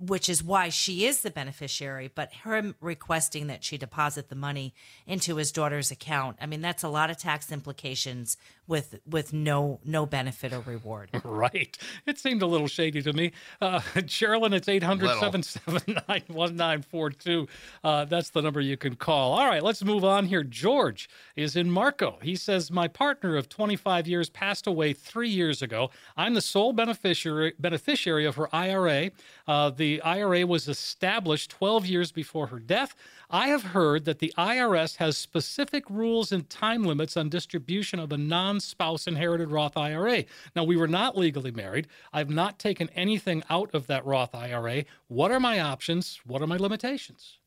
which is why she is the beneficiary, but her requesting that she deposit the money into his daughter's account. I mean, that's a lot of tax implications with with no no benefit or reward. Right. It seemed a little shady to me. Uh, Sherilyn, it's 800 779 1942. Uh, that's the number you can call. All right, let's move on here. George is in Marco. He says, My partner of 25 years passed away three years ago. I'm the sole beneficiary, beneficiary of her IRA. Uh, the IRA was established 12 years before her death. I have heard that the IRS has specific rules and time limits on distribution of a non spouse inherited Roth IRA. Now, we were not legally married. I've not taken anything out of that Roth IRA. What are my options? What are my limitations?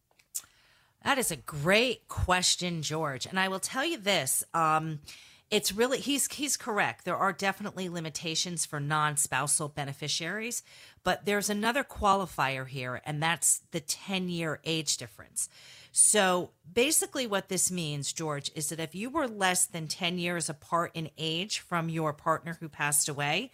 That is a great question, George. And I will tell you this. Um, it's really he's he's correct. There are definitely limitations for non-spousal beneficiaries, but there's another qualifier here, and that's the 10-year age difference. So basically, what this means, George, is that if you were less than 10 years apart in age from your partner who passed away,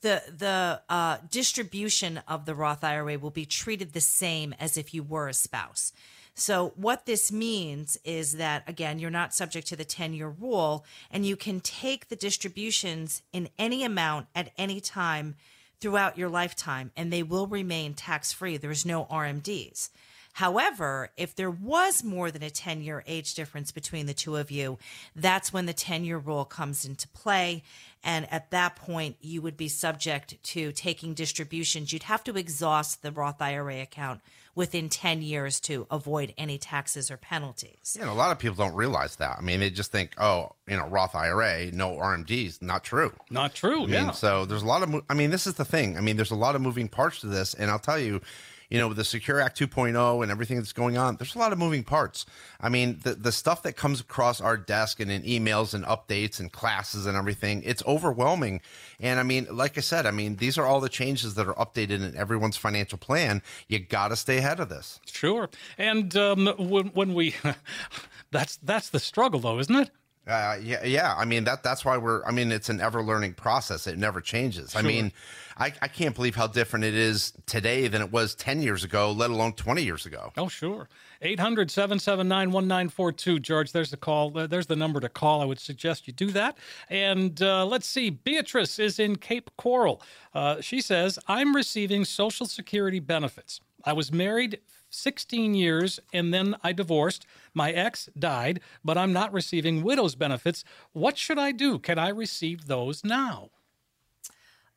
the the uh, distribution of the Roth IRA will be treated the same as if you were a spouse. So, what this means is that, again, you're not subject to the 10 year rule, and you can take the distributions in any amount at any time throughout your lifetime, and they will remain tax free. There's no RMDs. However, if there was more than a 10 year age difference between the two of you, that's when the 10 year rule comes into play. And at that point, you would be subject to taking distributions. You'd have to exhaust the Roth IRA account within 10 years to avoid any taxes or penalties. You know, a lot of people don't realize that. I mean, they just think, oh, you know, Roth IRA, no RMDs. Not true. Not true. I yeah. mean, so there's a lot of, mo- I mean, this is the thing. I mean, there's a lot of moving parts to this. And I'll tell you, you know, with the Secure Act 2.0 and everything that's going on, there's a lot of moving parts. I mean, the, the stuff that comes across our desk and in emails and updates and classes and everything, it's overwhelming. And I mean, like I said, I mean, these are all the changes that are updated in everyone's financial plan. You got to stay ahead of this. Sure. And um, when, when we, that's that's the struggle, though, isn't it? Uh, yeah, yeah. I mean that that's why we're. I mean, it's an ever learning process. It never changes. I mean, I, I can't believe how different it is today than it was ten years ago, let alone twenty years ago. Oh, sure. 800 779 1942. George, there's the call. There's the number to call. I would suggest you do that. And uh, let's see. Beatrice is in Cape Coral. Uh, she says, I'm receiving Social Security benefits. I was married 16 years and then I divorced. My ex died, but I'm not receiving widow's benefits. What should I do? Can I receive those now?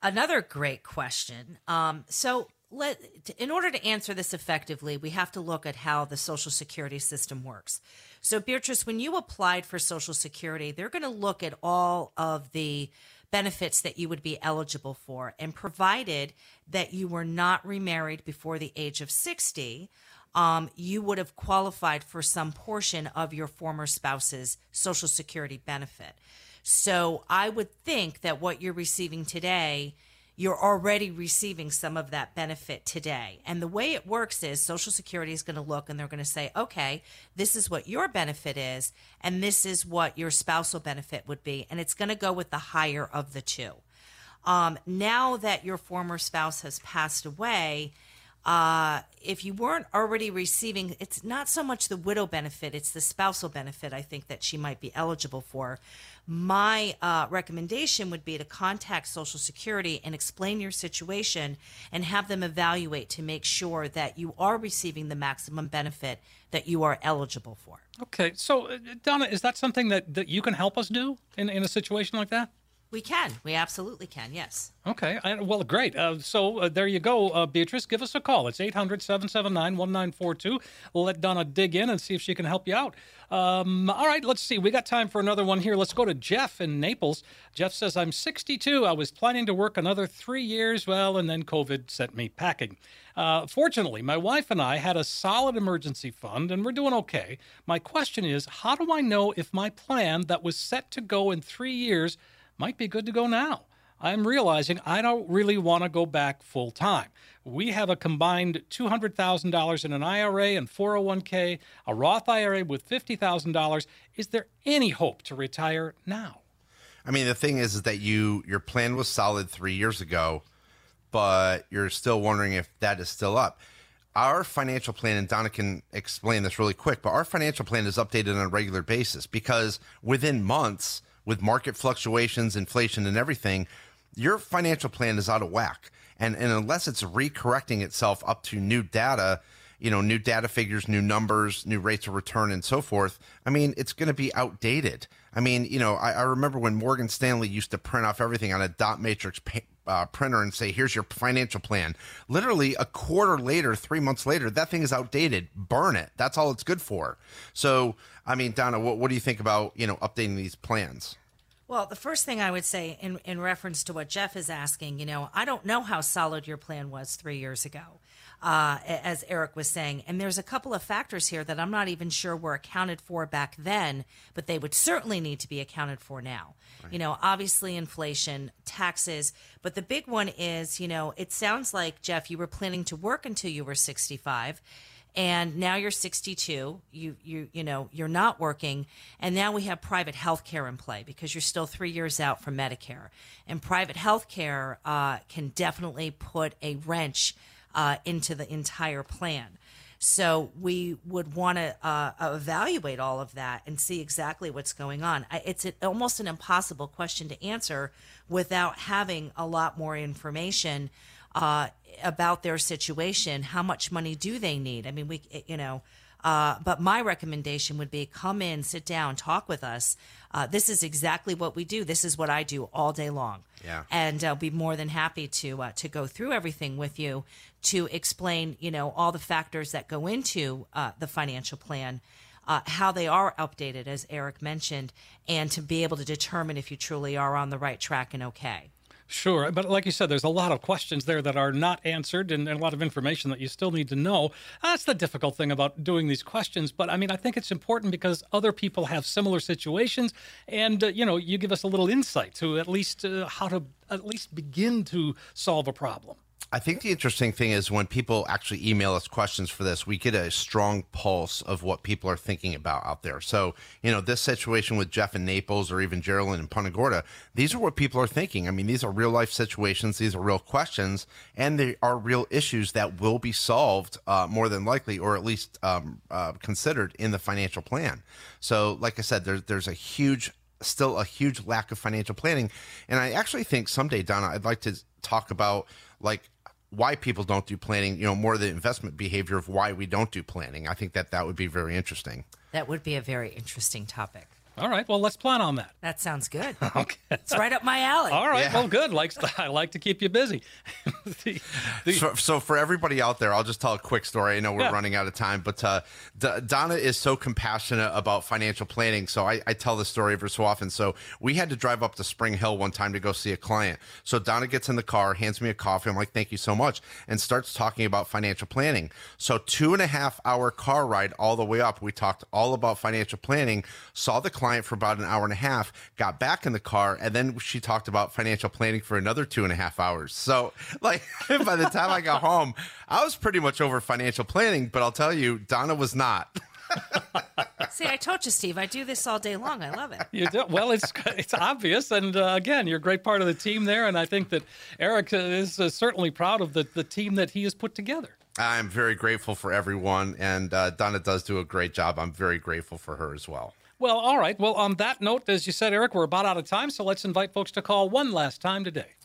Another great question. Um, so, let in order to answer this effectively, we have to look at how the Social Security system works. So, Beatrice, when you applied for Social Security, they're going to look at all of the benefits that you would be eligible for, and provided that you were not remarried before the age of 60, um, you would have qualified for some portion of your former spouse's Social Security benefit. So I would think that what you're receiving today, you're already receiving some of that benefit today. And the way it works is Social Security is going to look and they're going to say, okay, this is what your benefit is, and this is what your spousal benefit would be. And it's going to go with the higher of the two. Um, now that your former spouse has passed away, uh, if you weren't already receiving, it's not so much the widow benefit, it's the spousal benefit, I think, that she might be eligible for. My uh, recommendation would be to contact Social Security and explain your situation and have them evaluate to make sure that you are receiving the maximum benefit that you are eligible for. Okay, so uh, Donna, is that something that, that you can help us do in, in a situation like that? We can. We absolutely can. Yes. Okay. Well, great. Uh, so uh, there you go, uh, Beatrice. Give us a call. It's 800 779 1942. We'll let Donna dig in and see if she can help you out. Um, all right, let's see. We got time for another one here. Let's go to Jeff in Naples. Jeff says, I'm 62. I was planning to work another three years. Well, and then COVID sent me packing. Uh, fortunately, my wife and I had a solid emergency fund and we're doing okay. My question is, how do I know if my plan that was set to go in three years might be good to go now. I'm realizing I don't really want to go back full time. We have a combined $200,000 in an IRA and 401k, a Roth IRA with $50,000. Is there any hope to retire now? I mean, the thing is, is that you your plan was solid three years ago, but you're still wondering if that is still up. Our financial plan, and Donna can explain this really quick, but our financial plan is updated on a regular basis because within months, with market fluctuations, inflation, and everything, your financial plan is out of whack. And, and unless it's recorrecting itself up to new data, you know, new data figures, new numbers, new rates of return, and so forth, I mean, it's going to be outdated. I mean, you know, I, I, remember when Morgan Stanley used to print off everything on a dot matrix uh, printer and say, here's your financial plan. Literally a quarter later, three months later, that thing is outdated. Burn it. That's all it's good for. So, I mean, Donna, what, what do you think about, you know, updating these plans? Well, the first thing I would say in, in reference to what Jeff is asking, you know, I don't know how solid your plan was three years ago, uh, as Eric was saying. And there's a couple of factors here that I'm not even sure were accounted for back then, but they would certainly need to be accounted for now. Right. You know, obviously inflation, taxes, but the big one is, you know, it sounds like, Jeff, you were planning to work until you were 65 and now you're 62 you you you know you're not working. And now we have private health care in play because you're still three years out from medicare. And private health care uh, can definitely put a wrench uh, into the entire plan. So we would want to uh, evaluate all of that and see exactly what's going on. It's almost an impossible question to answer without having a lot more information uh, about their situation. How much money do they need? I mean, we, you know, uh, but my recommendation would be come in, sit down, talk with us. Uh, this is exactly what we do. This is what I do all day long. Yeah. And I'll be more than happy to uh, to go through everything with you to explain, you know, all the factors that go into uh, the financial plan. Uh, how they are updated, as Eric mentioned, and to be able to determine if you truly are on the right track and okay. Sure. But like you said, there's a lot of questions there that are not answered and, and, a lot of information that you still need to know. That's the difficult thing about doing these questions. But I mean, I think it's important because other people have similar situations. And, uh, you know, you give us a little insight to at least uh, how to at least begin to solve a problem. I think the interesting thing is when people actually email us questions for this, we get a strong pulse of what people are thinking about out there. So, you know, this situation with Jeff in Naples or even Geraldine in Punta Gorda, these are what people are thinking. I mean, these are real life situations, these are real questions, and they are real issues that will be solved uh, more than likely, or at least um, uh, considered in the financial plan. So, like I said, there's there's a huge still a huge lack of financial planning. And I actually think someday, Donna, I'd like to talk about like why people don't do planning, you know, more the investment behavior of why we don't do planning. I think that that would be very interesting. That would be a very interesting topic. All right. Well, let's plan on that. That sounds good. okay. It's right up my alley. All right. Yeah. Well, good. Likes I like to keep you busy. the, the... So, so, for everybody out there, I'll just tell a quick story. I know we're yeah. running out of time, but uh, D- Donna is so compassionate about financial planning. So I, I tell the story every so often. So we had to drive up to Spring Hill one time to go see a client. So Donna gets in the car, hands me a coffee. I'm like, thank you so much, and starts talking about financial planning. So two and a half hour car ride all the way up. We talked all about financial planning. Saw the client client for about an hour and a half, got back in the car, and then she talked about financial planning for another two and a half hours. So, like, by the time I got home, I was pretty much over financial planning, but I'll tell you, Donna was not. See, I told you, Steve. I do this all day long. I love it. You do well. It's it's obvious, and uh, again, you're a great part of the team there. And I think that Eric is uh, certainly proud of the the team that he has put together. I'm very grateful for everyone, and uh, Donna does do a great job. I'm very grateful for her as well. Well, all right. Well, on that note, as you said, Eric, we're about out of time, so let's invite folks to call one last time today.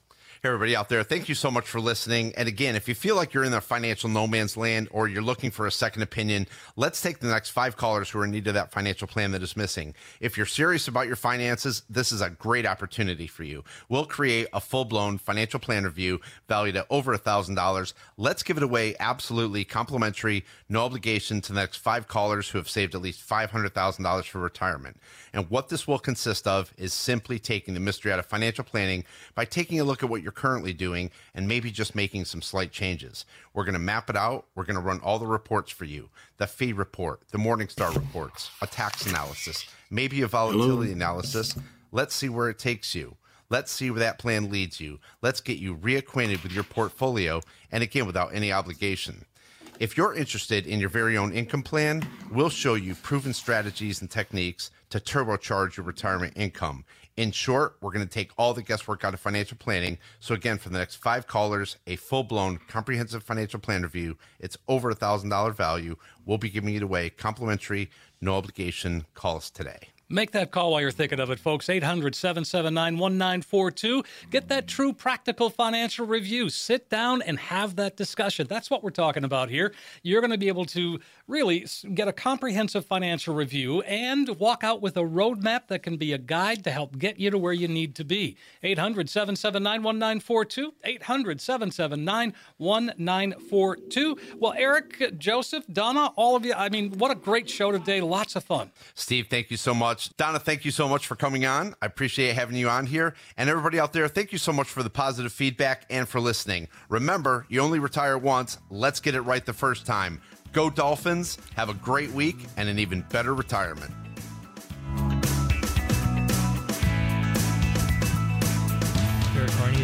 Hey, everybody out there, thank you so much for listening. And again, if you feel like you're in the financial no man's land or you're looking for a second opinion, let's take the next five callers who are in need of that financial plan that is missing. If you're serious about your finances, this is a great opportunity for you. We'll create a full blown financial plan review valued at over a $1,000. Let's give it away absolutely complimentary, no obligation to the next five callers who have saved at least $500,000 for retirement. And what this will consist of is simply taking the mystery out of financial planning by taking a look at what you're currently doing and maybe just making some slight changes. We're going to map it out. We're going to run all the reports for you the fee report, the Morningstar reports, a tax analysis, maybe a volatility analysis. Let's see where it takes you. Let's see where that plan leads you. Let's get you reacquainted with your portfolio and again, without any obligation. If you're interested in your very own income plan, we'll show you proven strategies and techniques to turbocharge your retirement income. In short, we're going to take all the guesswork out of financial planning. So again, for the next five callers, a full-blown comprehensive financial plan review. It's over a thousand dollar value. We'll be giving it away complimentary, no obligation. Call us today. Make that call while you're thinking of it, folks. 800 779 1942. Get that true practical financial review. Sit down and have that discussion. That's what we're talking about here. You're going to be able to really get a comprehensive financial review and walk out with a roadmap that can be a guide to help get you to where you need to be. 800 779 1942. 800 779 1942. Well, Eric, Joseph, Donna, all of you, I mean, what a great show today. Lots of fun. Steve, thank you so much. Donna, thank you so much for coming on. I appreciate having you on here. And everybody out there, thank you so much for the positive feedback and for listening. Remember, you only retire once. Let's get it right the first time. Go Dolphins. Have a great week and an even better retirement.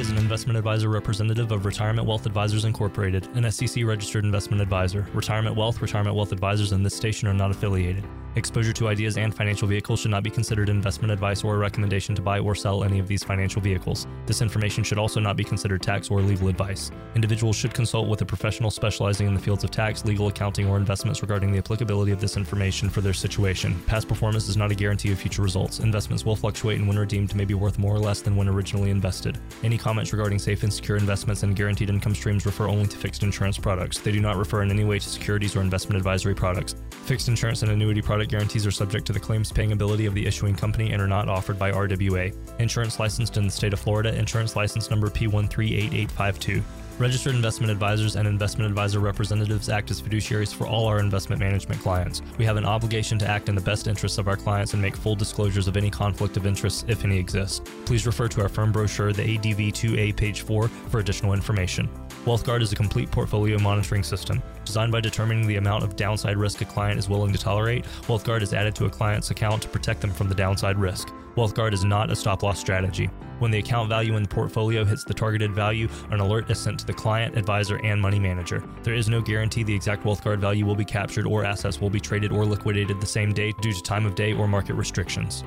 Is an investment advisor representative of Retirement Wealth Advisors Incorporated, an SEC registered investment advisor. Retirement Wealth, Retirement Wealth Advisors, and this station are not affiliated. Exposure to ideas and financial vehicles should not be considered investment advice or a recommendation to buy or sell any of these financial vehicles. This information should also not be considered tax or legal advice. Individuals should consult with a professional specializing in the fields of tax, legal accounting, or investments regarding the applicability of this information for their situation. Past performance is not a guarantee of future results. Investments will fluctuate and when redeemed may be worth more or less than when originally invested. Any comments regarding safe and secure investments and guaranteed income streams refer only to fixed insurance products. They do not refer in any way to securities or investment advisory products. Fixed insurance and annuity product guarantees are subject to the claims paying ability of the issuing company and are not offered by RWA. Insurance licensed in the state of Florida, insurance license number P138852. Registered investment advisors and investment advisor representatives act as fiduciaries for all our investment management clients. We have an obligation to act in the best interests of our clients and make full disclosures of any conflict of interest, if any exist. Please refer to our firm brochure, the ADV 2A, page 4, for additional information. WealthGuard is a complete portfolio monitoring system. Designed by determining the amount of downside risk a client is willing to tolerate, WealthGuard is added to a client's account to protect them from the downside risk. WealthGuard is not a stop loss strategy. When the account value in the portfolio hits the targeted value, an alert is sent to the client, advisor, and money manager. There is no guarantee the exact WealthGuard value will be captured or assets will be traded or liquidated the same day due to time of day or market restrictions.